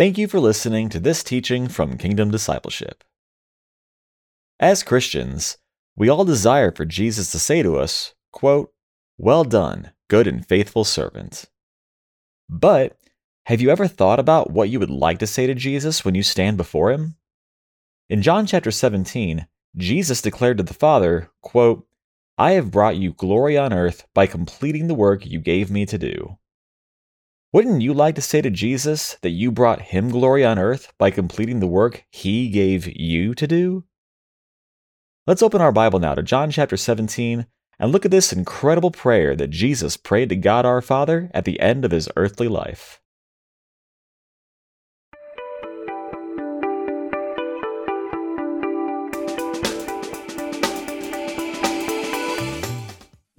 Thank you for listening to this teaching from Kingdom Discipleship. As Christians, we all desire for Jesus to say to us, quote, Well done, good and faithful servant. But have you ever thought about what you would like to say to Jesus when you stand before him? In John chapter 17, Jesus declared to the Father, quote, I have brought you glory on earth by completing the work you gave me to do. Wouldn't you like to say to Jesus that you brought him glory on earth by completing the work he gave you to do? Let's open our Bible now to John chapter 17 and look at this incredible prayer that Jesus prayed to God our Father at the end of his earthly life.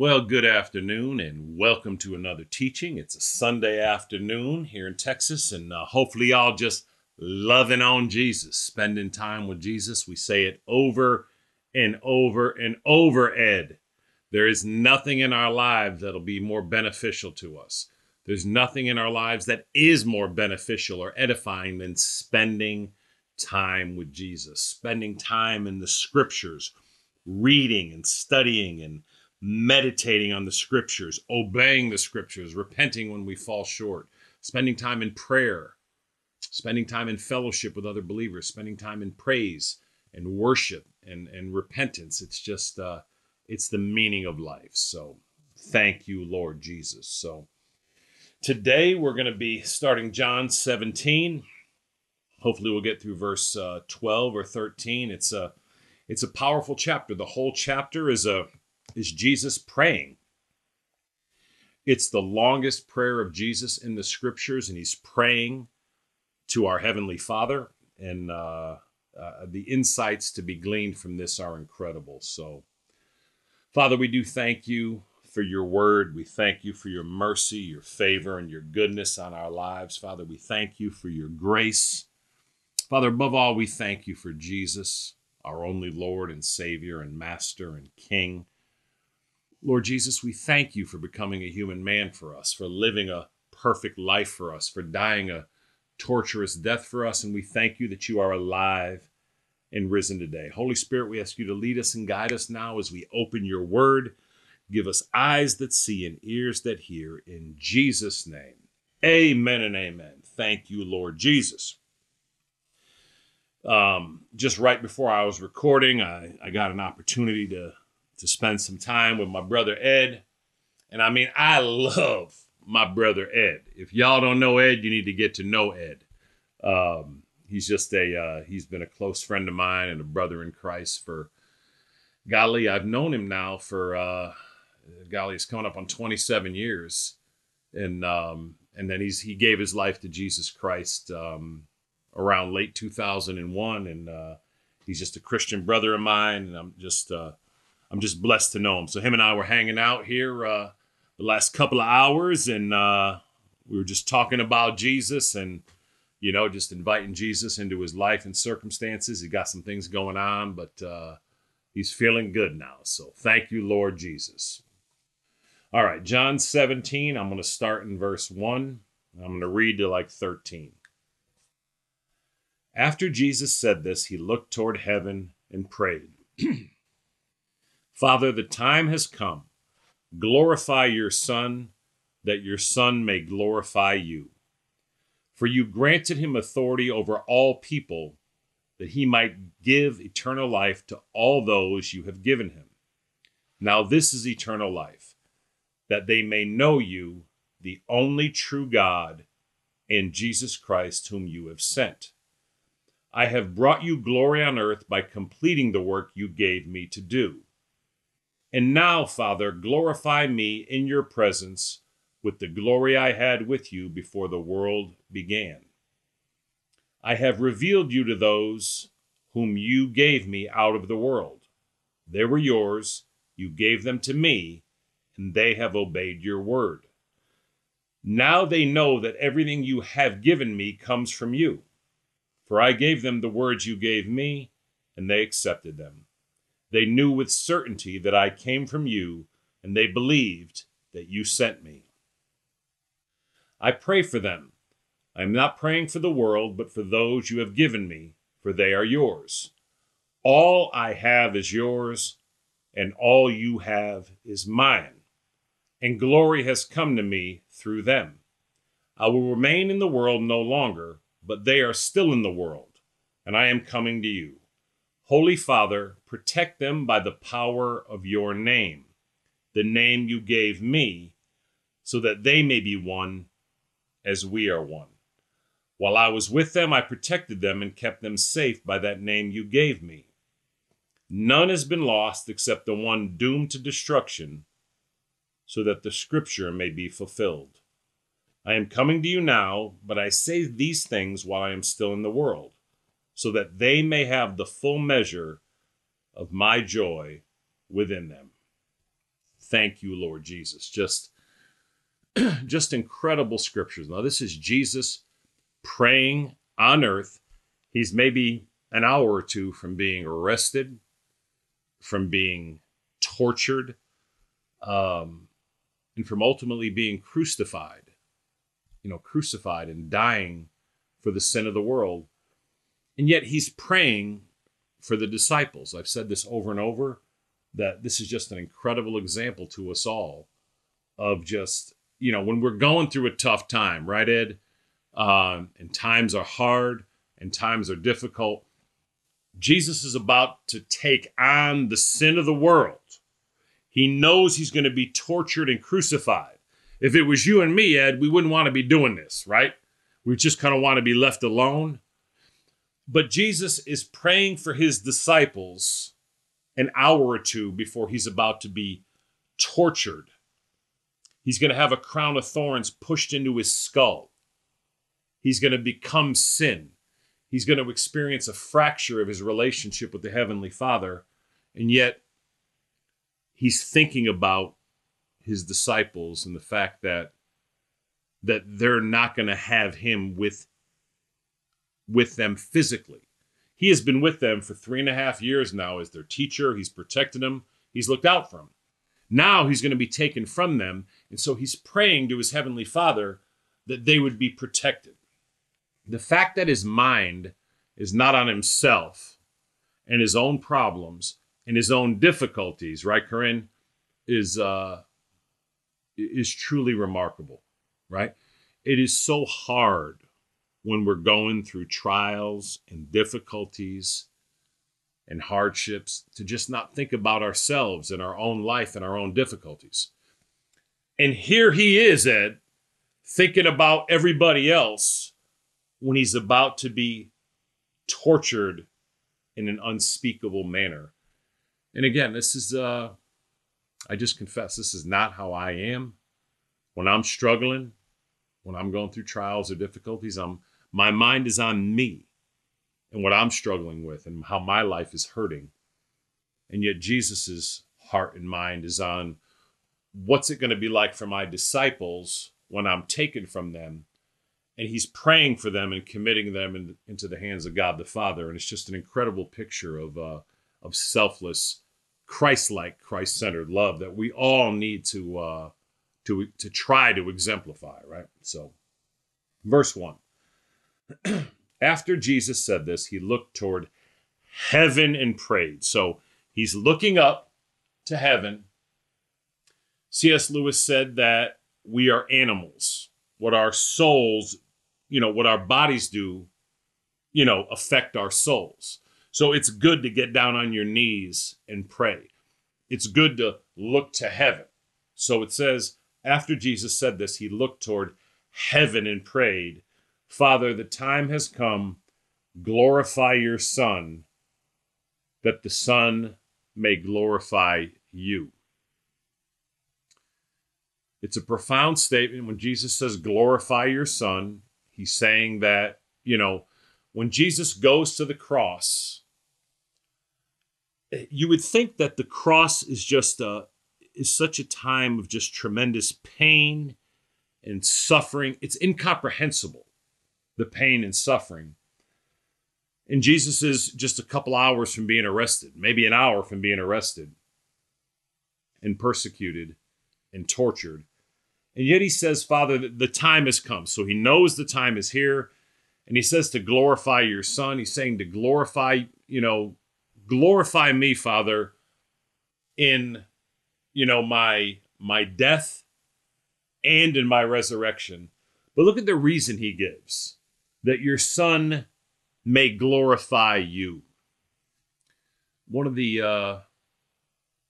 Well, good afternoon and welcome to another teaching. It's a Sunday afternoon here in Texas, and uh, hopefully, y'all just loving on Jesus, spending time with Jesus. We say it over and over and over, Ed. There is nothing in our lives that'll be more beneficial to us. There's nothing in our lives that is more beneficial or edifying than spending time with Jesus, spending time in the scriptures, reading and studying and meditating on the scriptures, obeying the scriptures, repenting when we fall short, spending time in prayer, spending time in fellowship with other believers, spending time in praise and worship and, and repentance. It's just, uh, it's the meaning of life. So thank you, Lord Jesus. So today we're going to be starting John 17. Hopefully we'll get through verse uh, 12 or 13. It's a, it's a powerful chapter. The whole chapter is a is Jesus praying. It's the longest prayer of Jesus in the scriptures, and he's praying to our Heavenly Father. And uh, uh, the insights to be gleaned from this are incredible. So, Father, we do thank you for your word. We thank you for your mercy, your favor, and your goodness on our lives. Father, we thank you for your grace. Father, above all, we thank you for Jesus, our only Lord and Savior and Master and King. Lord Jesus, we thank you for becoming a human man for us, for living a perfect life for us, for dying a torturous death for us. And we thank you that you are alive and risen today. Holy Spirit, we ask you to lead us and guide us now as we open your word. Give us eyes that see and ears that hear. In Jesus' name, amen and amen. Thank you, Lord Jesus. Um, just right before I was recording, I, I got an opportunity to to spend some time with my brother Ed. And I mean, I love my brother Ed. If y'all don't know Ed, you need to get to know Ed. Um, he's just a uh, he's been a close friend of mine and a brother in Christ for golly, I've known him now for uh, golly, it's coming up on 27 years, and um, and then he's he gave his life to Jesus Christ um, around late 2001, and uh, he's just a Christian brother of mine, and I'm just uh, I'm just blessed to know him. So him and I were hanging out here uh, the last couple of hours, and uh, we were just talking about Jesus and you know just inviting Jesus into his life and circumstances. He got some things going on, but uh, he's feeling good now. So thank you, Lord Jesus. All right, John 17. I'm going to start in verse 1. I'm going to read to like 13. After Jesus said this, he looked toward heaven and prayed. Father, the time has come. Glorify your Son, that your Son may glorify you. For you granted him authority over all people, that he might give eternal life to all those you have given him. Now, this is eternal life, that they may know you, the only true God, and Jesus Christ, whom you have sent. I have brought you glory on earth by completing the work you gave me to do. And now, Father, glorify me in your presence with the glory I had with you before the world began. I have revealed you to those whom you gave me out of the world. They were yours, you gave them to me, and they have obeyed your word. Now they know that everything you have given me comes from you. For I gave them the words you gave me, and they accepted them. They knew with certainty that I came from you, and they believed that you sent me. I pray for them. I am not praying for the world, but for those you have given me, for they are yours. All I have is yours, and all you have is mine. And glory has come to me through them. I will remain in the world no longer, but they are still in the world, and I am coming to you. Holy Father, protect them by the power of your name, the name you gave me, so that they may be one as we are one. While I was with them, I protected them and kept them safe by that name you gave me. None has been lost except the one doomed to destruction, so that the scripture may be fulfilled. I am coming to you now, but I say these things while I am still in the world, so that they may have the full measure of my joy within them. Thank you, Lord Jesus. Just just incredible scriptures. Now this is Jesus praying on earth. He's maybe an hour or two from being arrested, from being tortured, um, and from ultimately being crucified. You know, crucified and dying for the sin of the world. And yet he's praying for the disciples. I've said this over and over that this is just an incredible example to us all of just, you know, when we're going through a tough time, right, Ed? um, and times are hard and times are difficult. Jesus is about to take on the sin of the world. He knows he's going to be tortured and crucified. If it was you and me, Ed, we wouldn't want to be doing this, right? We just kind of want to be left alone. But Jesus is praying for his disciples an hour or two before he's about to be tortured. He's going to have a crown of thorns pushed into his skull. He's going to become sin. He's going to experience a fracture of his relationship with the Heavenly Father. And yet, he's thinking about his disciples and the fact that that they're not going to have him with with them physically. He has been with them for three and a half years now as their teacher. He's protected them. He's looked out for them. Now he's going to be taken from them. And so he's praying to his heavenly father that they would be protected the fact that his mind is not on himself and his own problems and his own difficulties, right, Corinne, is uh, is truly remarkable, right? It is so hard when we're going through trials and difficulties and hardships to just not think about ourselves and our own life and our own difficulties. And here he is, Ed, thinking about everybody else when he's about to be tortured in an unspeakable manner. And again, this is, uh, I just confess, this is not how I am. When I'm struggling, when I'm going through trials or difficulties, I'm, my mind is on me and what I'm struggling with and how my life is hurting. And yet, Jesus's heart and mind is on what's it going to be like for my disciples when I'm taken from them and he's praying for them and committing them in, into the hands of God the Father. And it's just an incredible picture of uh, of selfless, Christ-like, Christ-centered love that we all need to uh, to to try to exemplify. Right. So, verse one. After Jesus said this, he looked toward heaven and prayed. So he's looking up to heaven. C.S. Lewis said that we are animals. What our souls you know, what our bodies do, you know, affect our souls. So it's good to get down on your knees and pray. It's good to look to heaven. So it says, after Jesus said this, he looked toward heaven and prayed, Father, the time has come. Glorify your Son, that the Son may glorify you. It's a profound statement when Jesus says, Glorify your Son. He's saying that, you know, when Jesus goes to the cross, you would think that the cross is just a is such a time of just tremendous pain and suffering. It's incomprehensible, the pain and suffering. And Jesus is just a couple hours from being arrested, maybe an hour from being arrested and persecuted and tortured. And yet he says, Father, the time has come. So he knows the time is here. And he says to glorify your son. He's saying to glorify, you know, glorify me, Father, in, you know, my my death and in my resurrection. But look at the reason he gives that your son may glorify you. One of the uh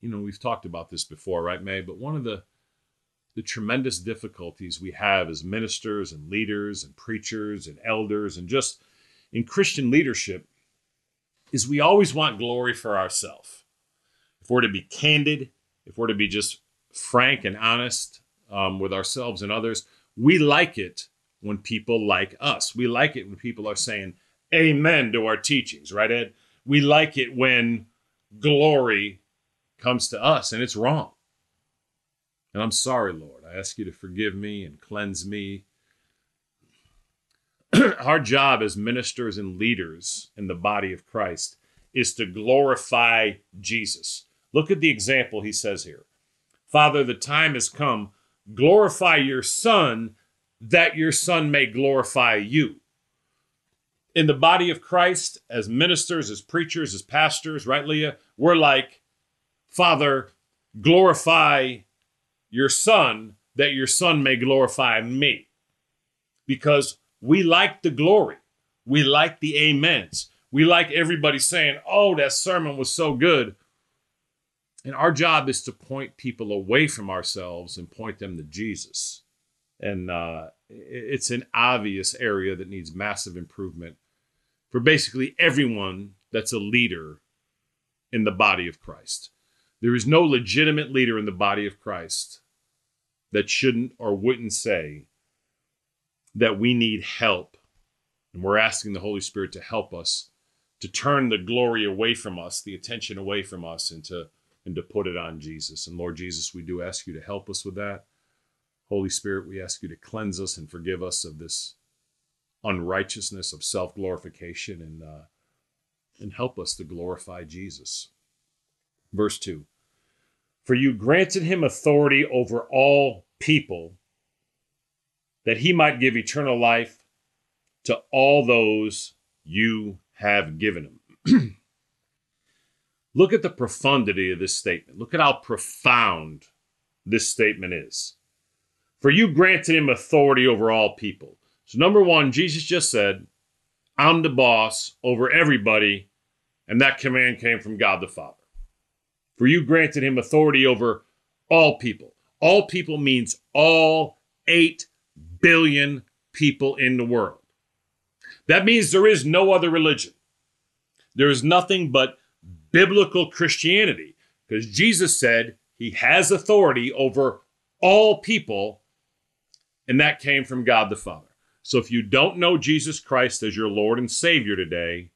you know, we've talked about this before, right, May? But one of the the tremendous difficulties we have as ministers and leaders and preachers and elders and just in Christian leadership is we always want glory for ourselves. If we're to be candid, if we're to be just frank and honest um, with ourselves and others, we like it when people like us. We like it when people are saying amen to our teachings, right, Ed? We like it when glory comes to us and it's wrong. And I'm sorry, Lord. I ask you to forgive me and cleanse me. Our job as ministers and leaders in the body of Christ is to glorify Jesus. Look at the example he says here Father, the time has come. Glorify your Son, that your Son may glorify you. In the body of Christ, as ministers, as preachers, as pastors, right, Leah? We're like, Father, glorify your son that your son may glorify me. Because we like the glory. We like the amens. We like everybody saying, oh, that sermon was so good. And our job is to point people away from ourselves and point them to Jesus. And uh, it's an obvious area that needs massive improvement for basically everyone that's a leader in the body of Christ. There is no legitimate leader in the body of Christ that shouldn't or wouldn't say that we need help. And we're asking the Holy Spirit to help us to turn the glory away from us, the attention away from us, and to, and to put it on Jesus. And Lord Jesus, we do ask you to help us with that. Holy Spirit, we ask you to cleanse us and forgive us of this unrighteousness of self glorification and, uh, and help us to glorify Jesus. Verse 2 for you granted him authority over all people, that he might give eternal life to all those you have given him. Look at the profundity of this statement. Look at how profound this statement is. For you granted him authority over all people. So, number one, Jesus just said, I'm the boss over everybody, and that command came from God the Father. For you granted him authority over all people. All people means all 8 billion people in the world. That means there is no other religion. There is nothing but biblical Christianity because Jesus said he has authority over all people, and that came from God the Father. So if you don't know Jesus Christ as your Lord and Savior today,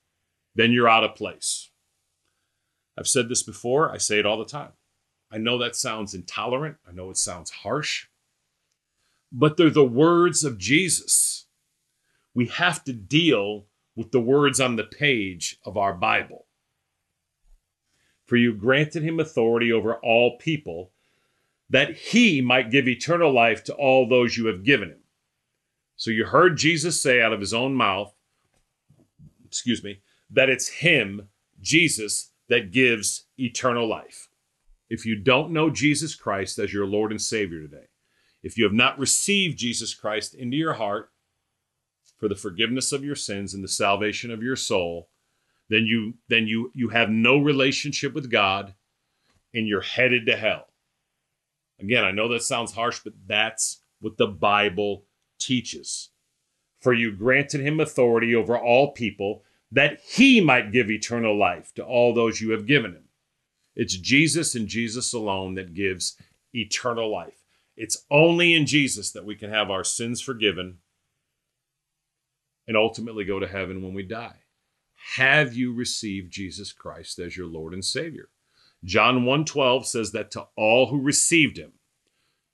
then you're out of place. I've said this before, I say it all the time. I know that sounds intolerant, I know it sounds harsh, but they're the words of Jesus. We have to deal with the words on the page of our Bible. For you granted him authority over all people, that he might give eternal life to all those you have given him. So you heard Jesus say out of his own mouth, excuse me, that it's him, Jesus, that gives eternal life. If you don't know Jesus Christ as your Lord and Savior today, if you have not received Jesus Christ into your heart for the forgiveness of your sins and the salvation of your soul, then you then you you have no relationship with God and you're headed to hell. Again, I know that sounds harsh, but that's what the Bible teaches. For you granted him authority over all people that he might give eternal life to all those you have given him. It's Jesus and Jesus alone that gives eternal life. It's only in Jesus that we can have our sins forgiven and ultimately go to heaven when we die. Have you received Jesus Christ as your Lord and Savior? John 1:12 says that to all who received him,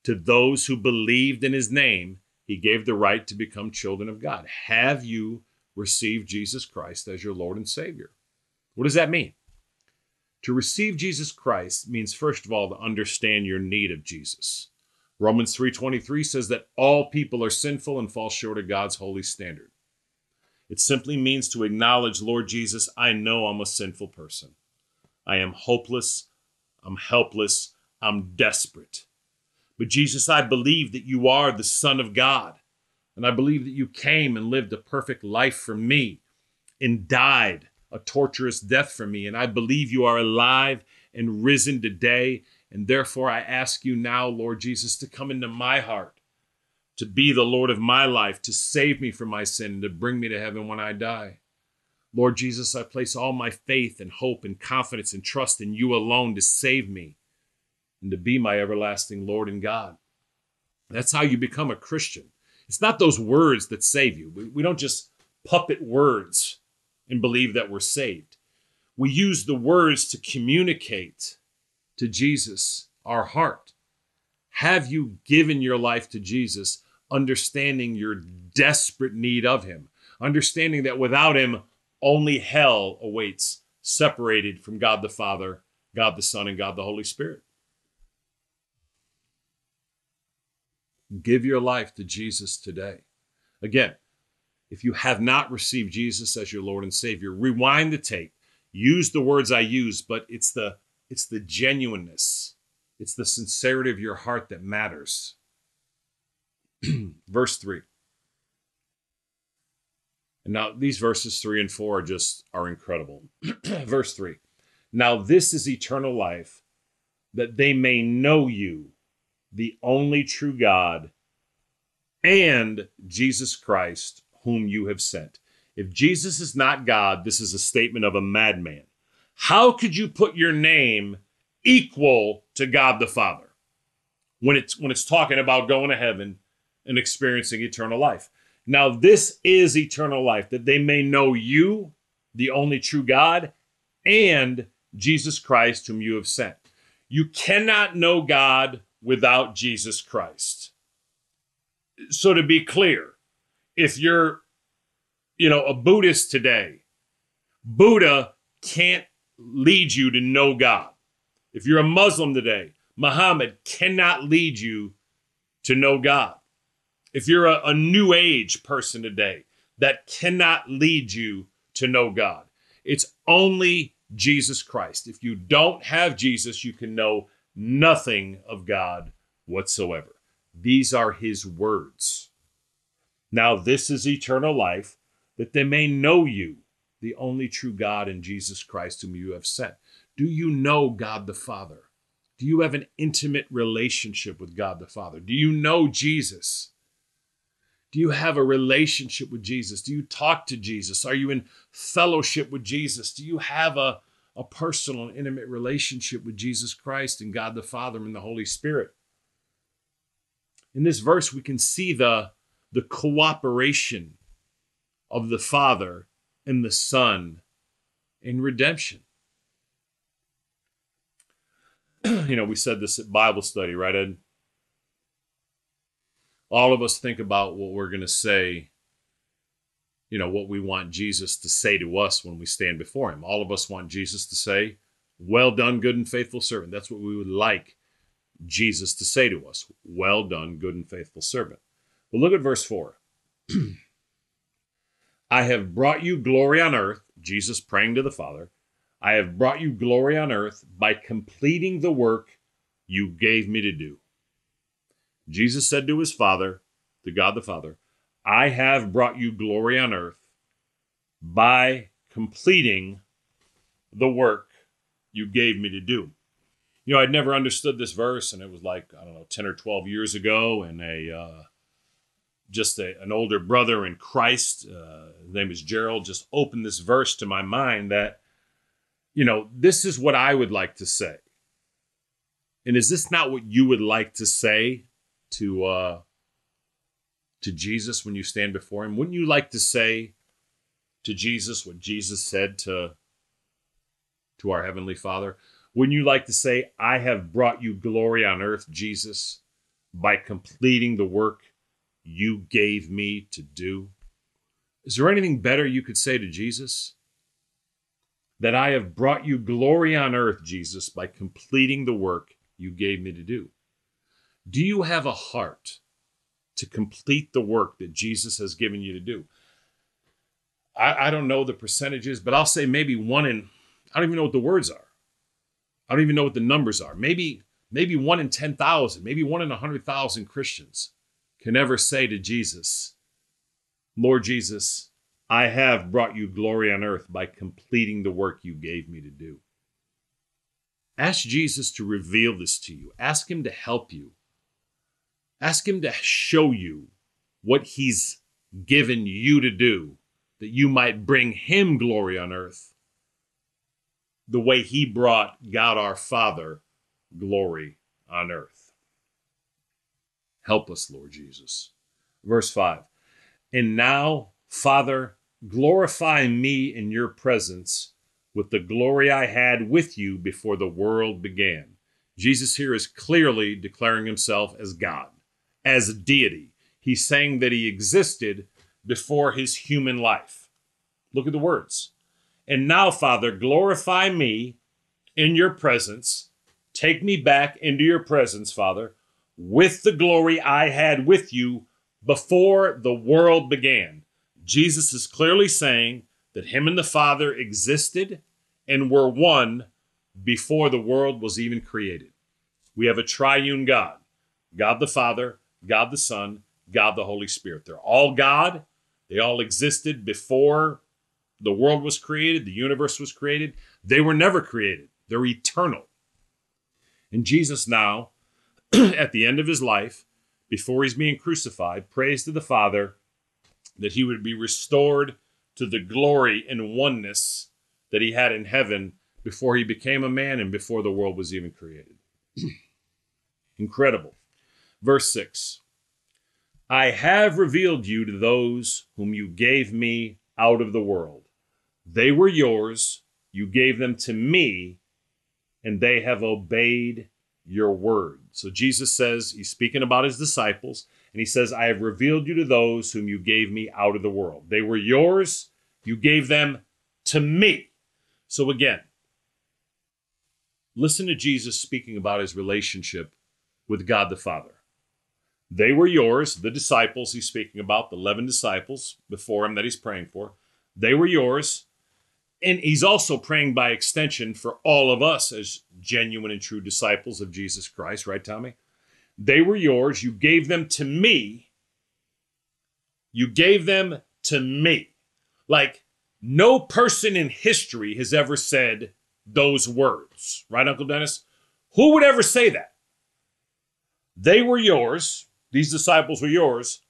to those who believed in his name, he gave the right to become children of God. Have you received Jesus Christ as your Lord and Savior. What does that mean? To receive Jesus Christ means, first of all, to understand your need of Jesus. Romans 3:23 says that all people are sinful and fall short of God's holy standard. It simply means to acknowledge, Lord Jesus, I know I'm a sinful person. I am hopeless, I'm helpless, I'm desperate. But Jesus, I believe that you are the Son of God. And I believe that you came and lived a perfect life for me and died a torturous death for me. And I believe you are alive and risen today. And therefore, I ask you now, Lord Jesus, to come into my heart, to be the Lord of my life, to save me from my sin, and to bring me to heaven when I die. Lord Jesus, I place all my faith and hope and confidence and trust in you alone to save me and to be my everlasting Lord and God. That's how you become a Christian. It's not those words that save you. We, we don't just puppet words and believe that we're saved. We use the words to communicate to Jesus our heart. Have you given your life to Jesus, understanding your desperate need of Him, understanding that without Him, only hell awaits, separated from God the Father, God the Son, and God the Holy Spirit? Give your life to Jesus today. Again, if you have not received Jesus as your Lord and Savior, rewind the tape. Use the words I use, but it's the it's the genuineness. It's the sincerity of your heart that matters. Verse 3. And now these verses 3 and 4 are just are incredible. Verse 3. Now this is eternal life that they may know you, the only true God, and Jesus Christ, whom you have sent. If Jesus is not God, this is a statement of a madman. How could you put your name equal to God the Father when it's when it's talking about going to heaven and experiencing eternal life? Now, this is eternal life, that they may know you, the only true God, and Jesus Christ, whom you have sent. You cannot know God without Jesus Christ. So, to be clear, if you're, you know, a Buddhist today, Buddha can't lead you to know God. If you're a Muslim today, Muhammad cannot lead you to know God. If you're a, a New Age person today, that cannot lead you to know God. It's only Jesus Christ. If you don't have Jesus, you can know nothing of God whatsoever. These are his words. Now, this is eternal life, that they may know you, the only true God and Jesus Christ, whom you have sent. Do you know God the Father? Do you have an intimate relationship with God the Father? Do you know Jesus? Do you have a relationship with Jesus? Do you talk to Jesus? Are you in fellowship with Jesus? Do you have a, a personal intimate relationship with Jesus Christ and God the Father and the Holy Spirit? In this verse, we can see the the cooperation of the Father and the Son in redemption. you know, we said this at Bible study, right, Ed? All of us think about what we're going to say, you know, what we want Jesus to say to us when we stand before Him. All of us want Jesus to say, Well done, good and faithful servant. That's what we would like Jesus to say to us. Well done, good and faithful servant. but look at verse 4. I have brought you glory on earth, Jesus praying to the Father. I have brought you glory on earth by completing the work you gave me to do. Jesus said to his Father, to God the Father, I have brought you glory on earth by completing the work you gave me to do. You know, I'd never understood this verse, and it was like, I don't know, 10 or 12 years ago, and a, uh, just a, an older brother in Christ, uh, his name is Gerald, just opened this verse to my mind that, you know, this is what I would like to say. And is this not what you would like to say to uh, to Jesus when you stand before him? Wouldn't you like to say to Jesus what Jesus said to to our heavenly Father? Wouldn't you like to say, "I have brought you glory on earth, Jesus, by completing the work you gave me to do. Is there anything better you could say to Jesus? That I have brought you glory on earth, Jesus, by completing the work you gave me to do. Do you have a heart to complete the work that Jesus has given you to do? I, I don't know the percentages, but I'll say maybe one in, I don't even know what the words are. I don't even know what the numbers are. Maybe, maybe one in 10,000, maybe one in 100,000 Christians can ever say to Jesus, Lord Jesus, I have brought you glory on earth by completing the work you gave me to do. Ask Jesus to reveal this to you. Ask Him to help you. Ask Him to show you what He's given you to do that you might bring Him glory on earth the way He brought God our Father glory on earth. Help us, Lord Jesus. Verse 5 And now, Father, glorify me in your presence with the glory I had with you before the world began. Jesus here is clearly declaring himself as God, as a deity. He's saying that he existed before his human life. Look at the words. And now, Father, glorify me in your presence. Take me back into your presence, Father, with the glory I had with you before the world began. Jesus is clearly saying that him and the Father existed and were one before the world was even created. We have a triune God God the Father, God the Son, God the Holy Spirit. They're all God. They all existed before the world was created, the universe was created. They were never created, they're eternal. And Jesus now, at the end of his life, before he's being crucified, prays to the Father that he would be restored to the glory and oneness that he had in heaven before he became a man and before the world was even created. Incredible. Verse 6 I have revealed you to those whom you gave me out of the world. They were yours, you gave them to me, and they have obeyed your word. So Jesus says, he's speaking about his disciples, and he says, I have revealed you to those whom you gave me out of the world. They were yours, you gave them to me. So again, listen to Jesus speaking about his relationship with God the Father. They were yours, the disciples he's speaking about, the 11 disciples before him that he's praying for. They were yours. And he's also praying by extension for all of us as genuine and true disciples of Jesus Christ, right, Tommy? They were yours. You gave them to me. You gave them to me. Like no person in history has ever said those words, right, Uncle Dennis? Who would ever say that? They were yours. These disciples were yours.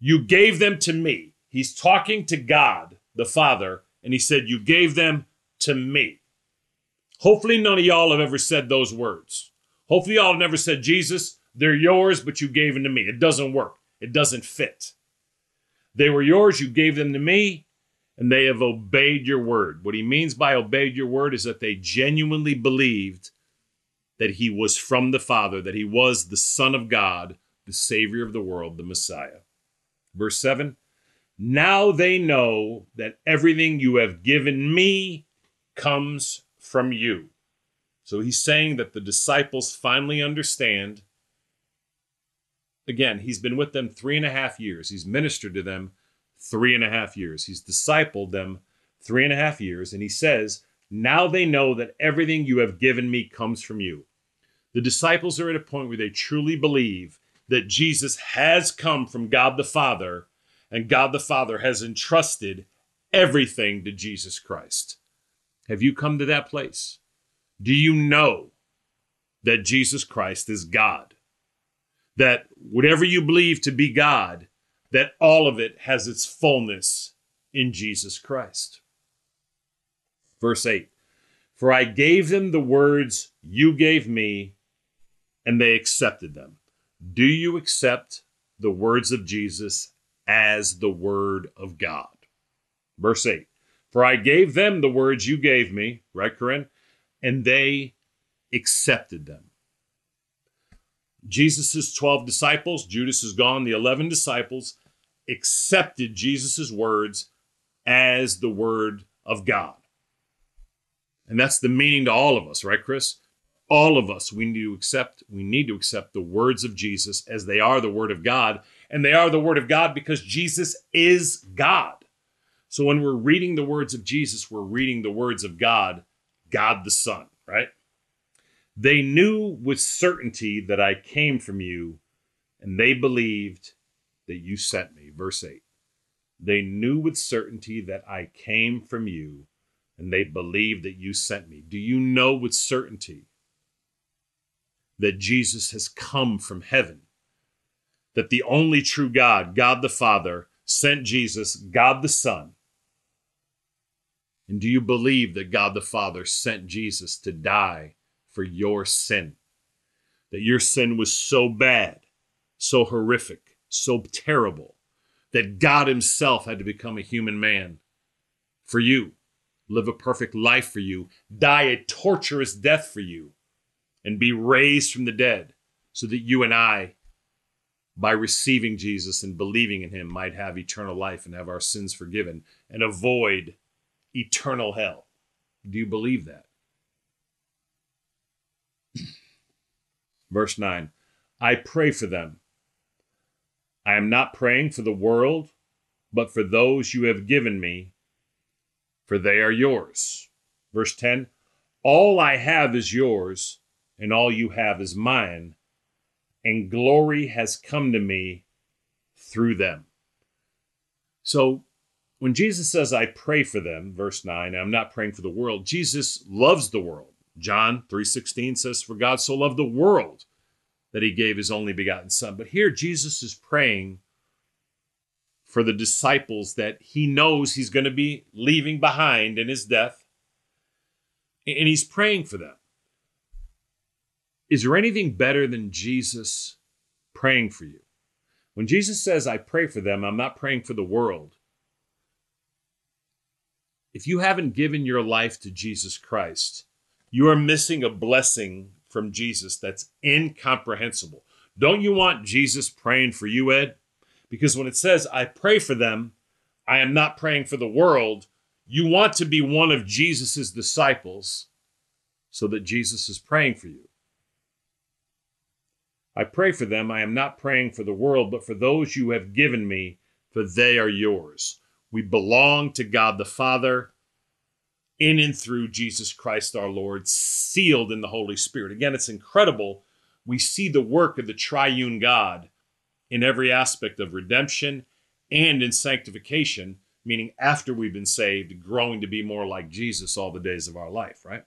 You gave them to me. He's talking to God, the Father, and he said, You gave them to me. Hopefully, none of y'all have ever said those words. Hopefully, y'all have never said, Jesus, they're yours, but you gave them to me. It doesn't work, it doesn't fit. They were yours, you gave them to me and they have obeyed your word. What he means by obeyed your word is that they genuinely believed that he was from the Father, that he was the Son of God, the Savior of the world, the Messiah. Verse 7 Now they know that everything you have given me comes from you. So he's saying that the disciples finally understand. Again, he's been with them three and a half years, he's ministered to them three and a half years. He's discipled them three and a half years, and he says, Now they know that everything you have given me comes from you. The disciples are at a point where they truly believe that Jesus has come from God the Father, and God the Father has entrusted everything to Jesus Christ. Have you come to that place? Do you know that Jesus Christ is God? That whatever you believe to be God that all of it has its fullness in Jesus Christ. Verse 8 For I gave them the words you gave me, and they accepted them. Do you accept the words of Jesus as the word of God? Verse 8 For I gave them the words you gave me, right, Corinne? And they accepted them. Jesus' 12 disciples, Judas is gone, the 11 disciples accepted Jesus' words as the word of God. And that's the meaning to all of us, right, Chris? All of us we need to accept we need to accept the words of Jesus as they are the word of God and they are the word of God because Jesus is God. So when we're reading the words of Jesus, we're reading the words of God, God the Son, right? They knew with certainty that I came from you, and they believed that you sent me. Verse 8. They knew with certainty that I came from you, and they believed that you sent me. Do you know with certainty that Jesus has come from heaven? That the only true God, God the Father, sent Jesus, God the Son. And do you believe that God the Father sent Jesus to die for your sin? That your sin was so bad, so horrific, so terrible, that God Himself had to become a human man for you, live a perfect life for you, die a torturous death for you, and be raised from the dead so that you and I, by receiving Jesus and believing in Him, might have eternal life and have our sins forgiven and avoid eternal hell. Do you believe that? Verse 9 I pray for them. I am not praying for the world, but for those you have given me, for they are yours. Verse 10 All I have is yours, and all you have is mine, and glory has come to me through them. So when Jesus says, I pray for them, verse 9, I'm not praying for the world, Jesus loves the world. John 3:16 says, For God so loved the world that he gave his only begotten son. But here Jesus is praying for the disciples that he knows he's going to be leaving behind in his death. And he's praying for them. Is there anything better than Jesus praying for you? When Jesus says, I pray for them, I'm not praying for the world. If you haven't given your life to Jesus Christ, you are missing a blessing from Jesus that's incomprehensible. Don't you want Jesus praying for you, Ed? Because when it says, I pray for them, I am not praying for the world, you want to be one of Jesus' disciples so that Jesus is praying for you. I pray for them. I am not praying for the world, but for those you have given me, for they are yours. We belong to God the Father in and through Jesus Christ our Lord, sealed in the Holy Spirit. Again, it's incredible. We see the work of the triune God in every aspect of redemption and in sanctification, meaning after we've been saved, growing to be more like Jesus all the days of our life, right?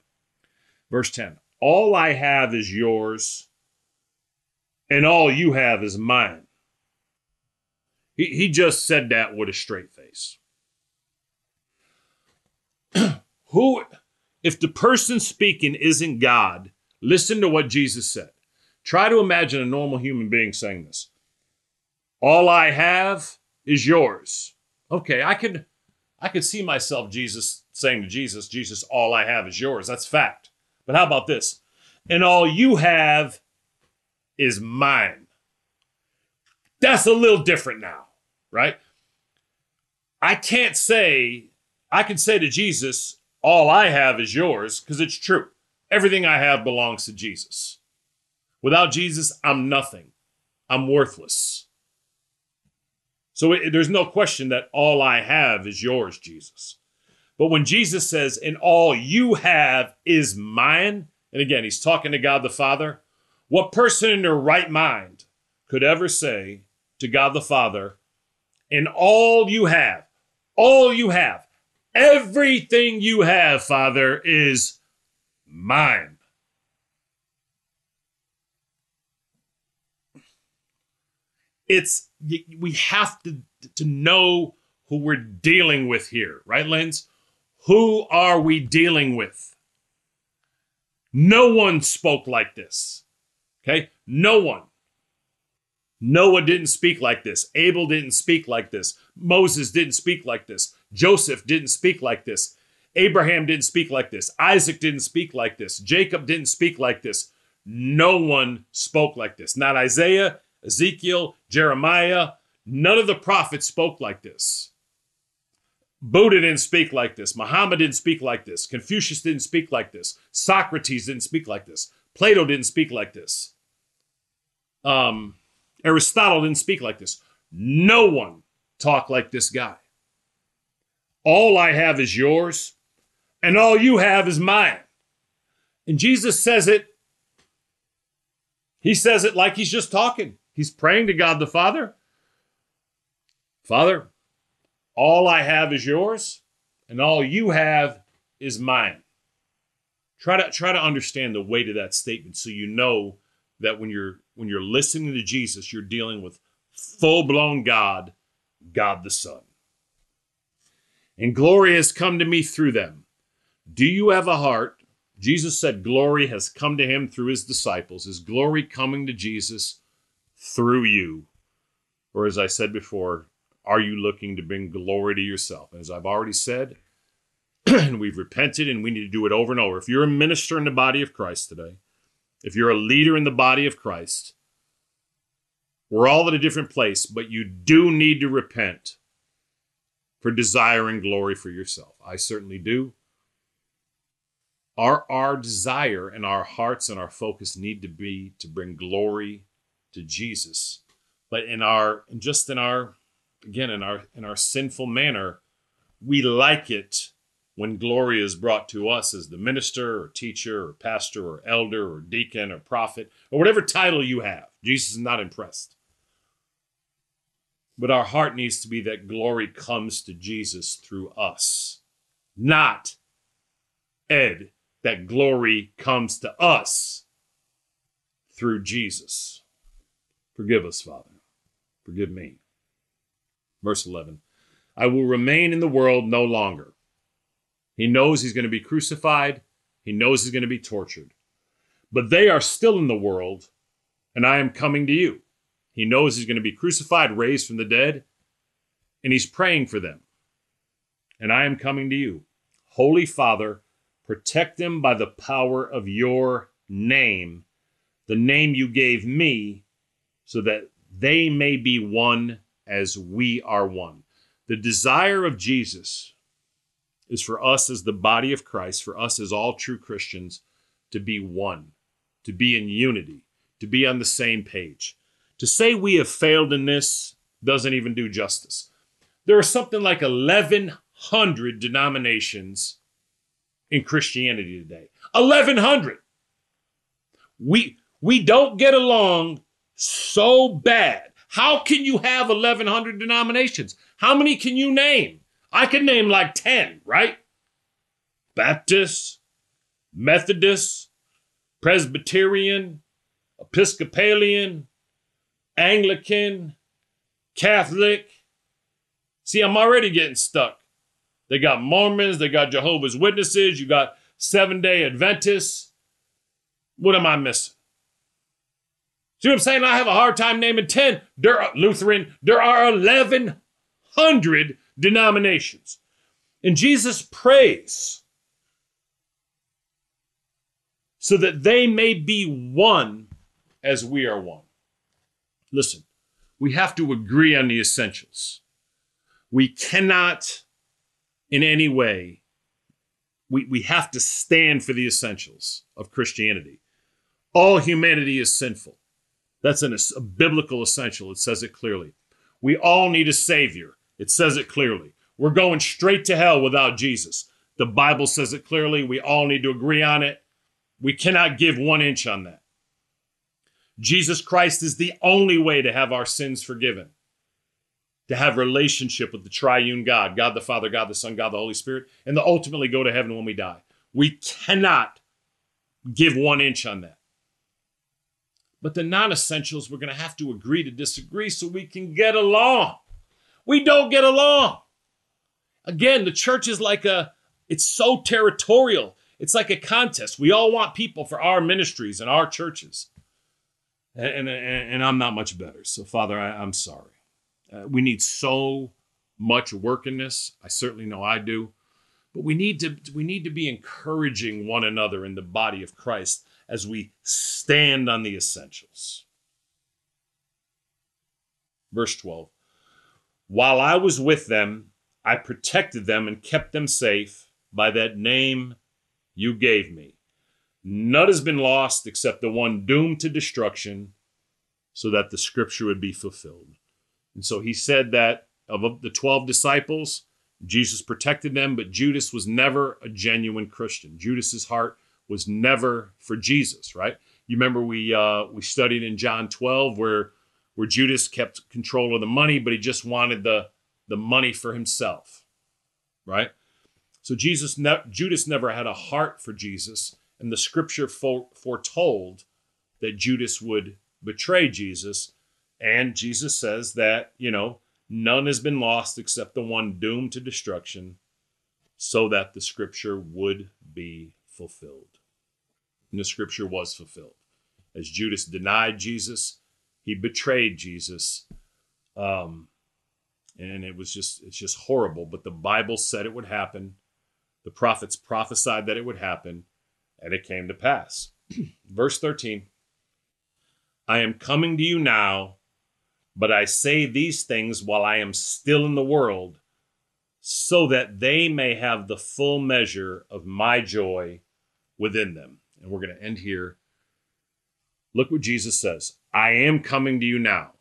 Verse 10 All I have is yours, and all you have is mine. He, he just said that with a straight face. Who, if the person speaking isn't God, listen to what Jesus said. Try to imagine a normal human being saying this. All I have is yours. Okay, I could I could see myself Jesus saying to Jesus, Jesus, all I have is yours. That's fact. But how about this? And all you have is mine. That's a little different now, right? I can't say, I can say to Jesus, all I have is yours because it's true. Everything I have belongs to Jesus. Without Jesus, I'm nothing. I'm worthless. So it, there's no question that all I have is yours, Jesus. But when Jesus says, and all you have is mine, and again, he's talking to God the Father, what person in their right mind could ever say to God the Father, and all you have, all you have, Everything you have, Father, is mine. It's we have to to know who we're dealing with here, right, Lens? Who are we dealing with? No one spoke like this. Okay? No one. Noah didn't speak like this. Abel didn't speak like this. Moses didn't speak like this. Joseph didn't speak like this. Abraham didn't speak like this. Isaac didn't speak like this. Jacob didn't speak like this. No one spoke like this. Not Isaiah, Ezekiel, Jeremiah. None of the prophets spoke like this. Buddha didn't speak like this. Muhammad didn't speak like this. Confucius didn't speak like this. Socrates didn't speak like this. Plato didn't speak like this. Um, Aristotle didn't speak like this. No one talked like this guy. All I have is yours, and all you have is mine. And Jesus says it. He says it like he's just talking. He's praying to God the Father. Father, all I have is yours, and all you have is mine. Try to try to understand the weight of that statement so you know that when you're when you're listening to Jesus, you're dealing with full-blown God, God the Son. And glory has come to me through them. Do you have a heart? Jesus said glory has come to him through his disciples. Is glory coming to Jesus through you? Or as I said before, are you looking to bring glory to yourself? As I've already said, and we've repented and we need to do it over and over. If you're a minister in the body of Christ today, if you're a leader in the body of Christ, we're all at a different place, but you do need to repent for desiring glory for yourself. I certainly do. Our, our desire and our hearts and our focus need to be to bring glory to Jesus. But in our, just in our, again, in our, in our sinful manner, we like it when glory is brought to us as the minister or teacher or pastor or elder or deacon or prophet or whatever title you have. Jesus is not impressed. But our heart needs to be that glory comes to Jesus through us, not Ed, that glory comes to us through Jesus. Forgive us, Father. Forgive me. Verse 11 I will remain in the world no longer he knows he's going to be crucified. He knows he's going to be tortured. But they are still in the world, and I am coming to you. He knows he's going to be crucified, raised from the dead, and he's praying for them. And I am coming to you. Holy Father, protect them by the power of your name, the name you gave me, so that they may be one as we are one. The desire of Jesus is for us as the body of Christ, for us as all true Christians, to be one, to be in unity, to be on the same page. To say we have failed in this doesn't even do justice. There are something like 1,100 denominations in Christianity today. 1,100. We, we don't get along so bad. How can you have 1,100 denominations? How many can you name? I can name like 10, right? Baptist, Methodist, Presbyterian, Episcopalian, Anglican, Catholic. See, I'm already getting stuck. They got Mormons, they got Jehovah's Witnesses, you got Seven day Adventists. What am I missing? See what I'm saying? I have a hard time naming 10. There are Lutheran, there are 1,100 denominations. And Jesus prays so that they may be one as we are one. Listen, we have to agree on the essentials. We cannot, in any way, we, we have to stand for the essentials of Christianity. All humanity is sinful. That's an, a biblical essential. It says it clearly. We all need a Savior. It says it clearly. We're going straight to hell without Jesus. The Bible says it clearly. We all need to agree on it. We cannot give one inch on that. Jesus Christ is the only way to have our sins forgiven, to have relationship with the triune God, God the Father, God the Son, God the Holy Spirit, and to ultimately go to heaven when we die. We cannot give one inch on that. But the non essentials, we're going to have to agree to disagree so we can get along. We don't get along. Again, the church is like a, it's so territorial. It's like a contest. We all want people for our ministries and our churches. And, and, and I'm not much better. So, Father, I, am sorry. Uh, we need so much work in this. I certainly know I do. But we need to we need to be encouraging one another in the body of Christ as we stand on the essentials. Verse 12. While I was with them, I protected them and kept them safe by that name you gave me. None has been lost except the one doomed to destruction, so that the scripture would be fulfilled. And so he said that of the 12 disciples, Jesus protected them, but Judas was never a genuine Christian. Judas's heart was never for Jesus, right? You remember we uh, we studied in John 12 where where Judas kept control of the money, but he just wanted the the money for himself, right? So Jesus, ne- Judas never had a heart for Jesus, and the Scripture fore- foretold that Judas would betray Jesus, and Jesus says that you know none has been lost except the one doomed to destruction, so that the Scripture would be fulfilled. And the Scripture was fulfilled, as Judas denied Jesus, he betrayed Jesus. Um, and it was just it's just horrible but the bible said it would happen the prophets prophesied that it would happen, and it came to pass. Verse 13 I am coming to you now, but I say these things while I am still in the world, so that they may have the full measure of my joy within them. And we're going to end here. Look what Jesus says I am coming to you now.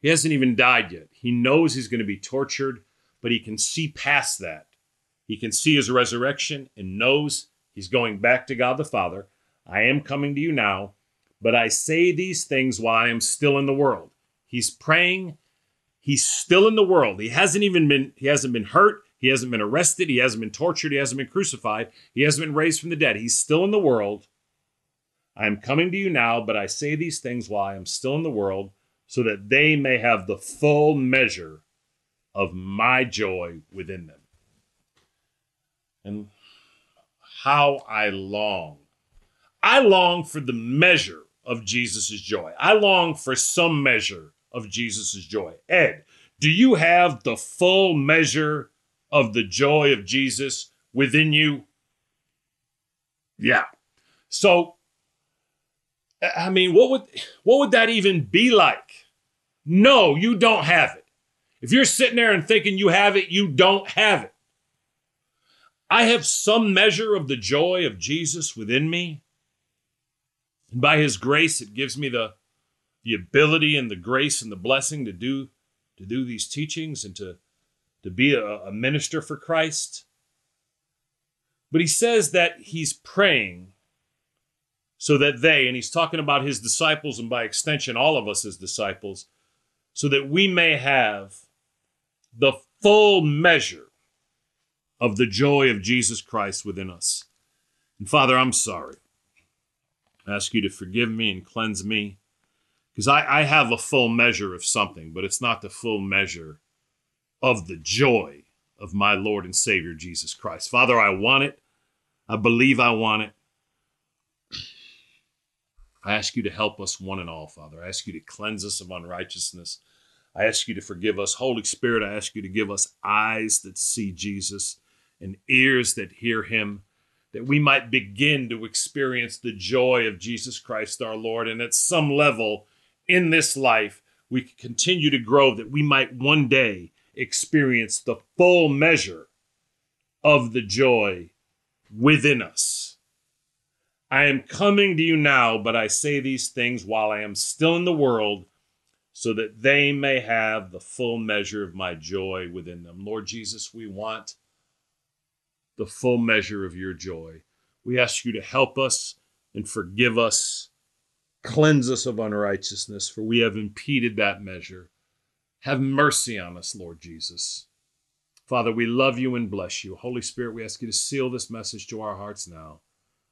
He hasn't even died yet. He knows he's going to be tortured, but he can see past that. He can see his resurrection and knows he's going back to God the Father. I am coming to you now, but I say these things while I am still in the world. He's praying. He's still in the world. He hasn't even been he hasn't been hurt. He hasn't been arrested. He hasn't been tortured. He hasn't been crucified. He hasn't been raised from the dead. He's still in the world. I am coming to you now, but I say these things while I am still in the world, so that they may have the full measure of my joy within them and how I long. I long for the measure of Jesus' joy. I long for some measure of Jesus' joy. Ed, do you have the full measure of the joy of Jesus within you? Yeah. So I mean, what would what would that even be like? No, you don't have it. If you're sitting there and thinking you have it, you don't have it. I have some measure of the joy of Jesus within me. And by his grace, it gives me the, the ability and the grace and the blessing to do, to do these teachings and to, to be a, a minister for Christ. But he says that he's praying so that they, and he's talking about his disciples and by extension, all of us as disciples, so that we may have the full measure of the joy of Jesus Christ within us. And Father, I'm sorry. I ask you to forgive me and cleanse me because I, I have a full measure of something, but it's not the full measure of the joy of my Lord and Savior Jesus Christ. Father, I want it. I believe I want it. I ask you to help us one and all, Father. I ask you to cleanse us of unrighteousness. I ask you to forgive us. Holy Spirit, I ask you to give us eyes that see Jesus and ears that hear him, that we might begin to experience the joy of Jesus Christ our Lord. And at some level in this life, we continue to grow, that we might one day experience the full measure of the joy within us. I am coming to you now, but I say these things while I am still in the world, so that they may have the full measure of my joy within them. Lord Jesus, we want the full measure of your joy. We ask you to help us and forgive us, cleanse us of unrighteousness, for we have impeded that measure. Have mercy on us, Lord Jesus. Father, we love you and bless you. Holy Spirit, we ask you to seal this message to our hearts now.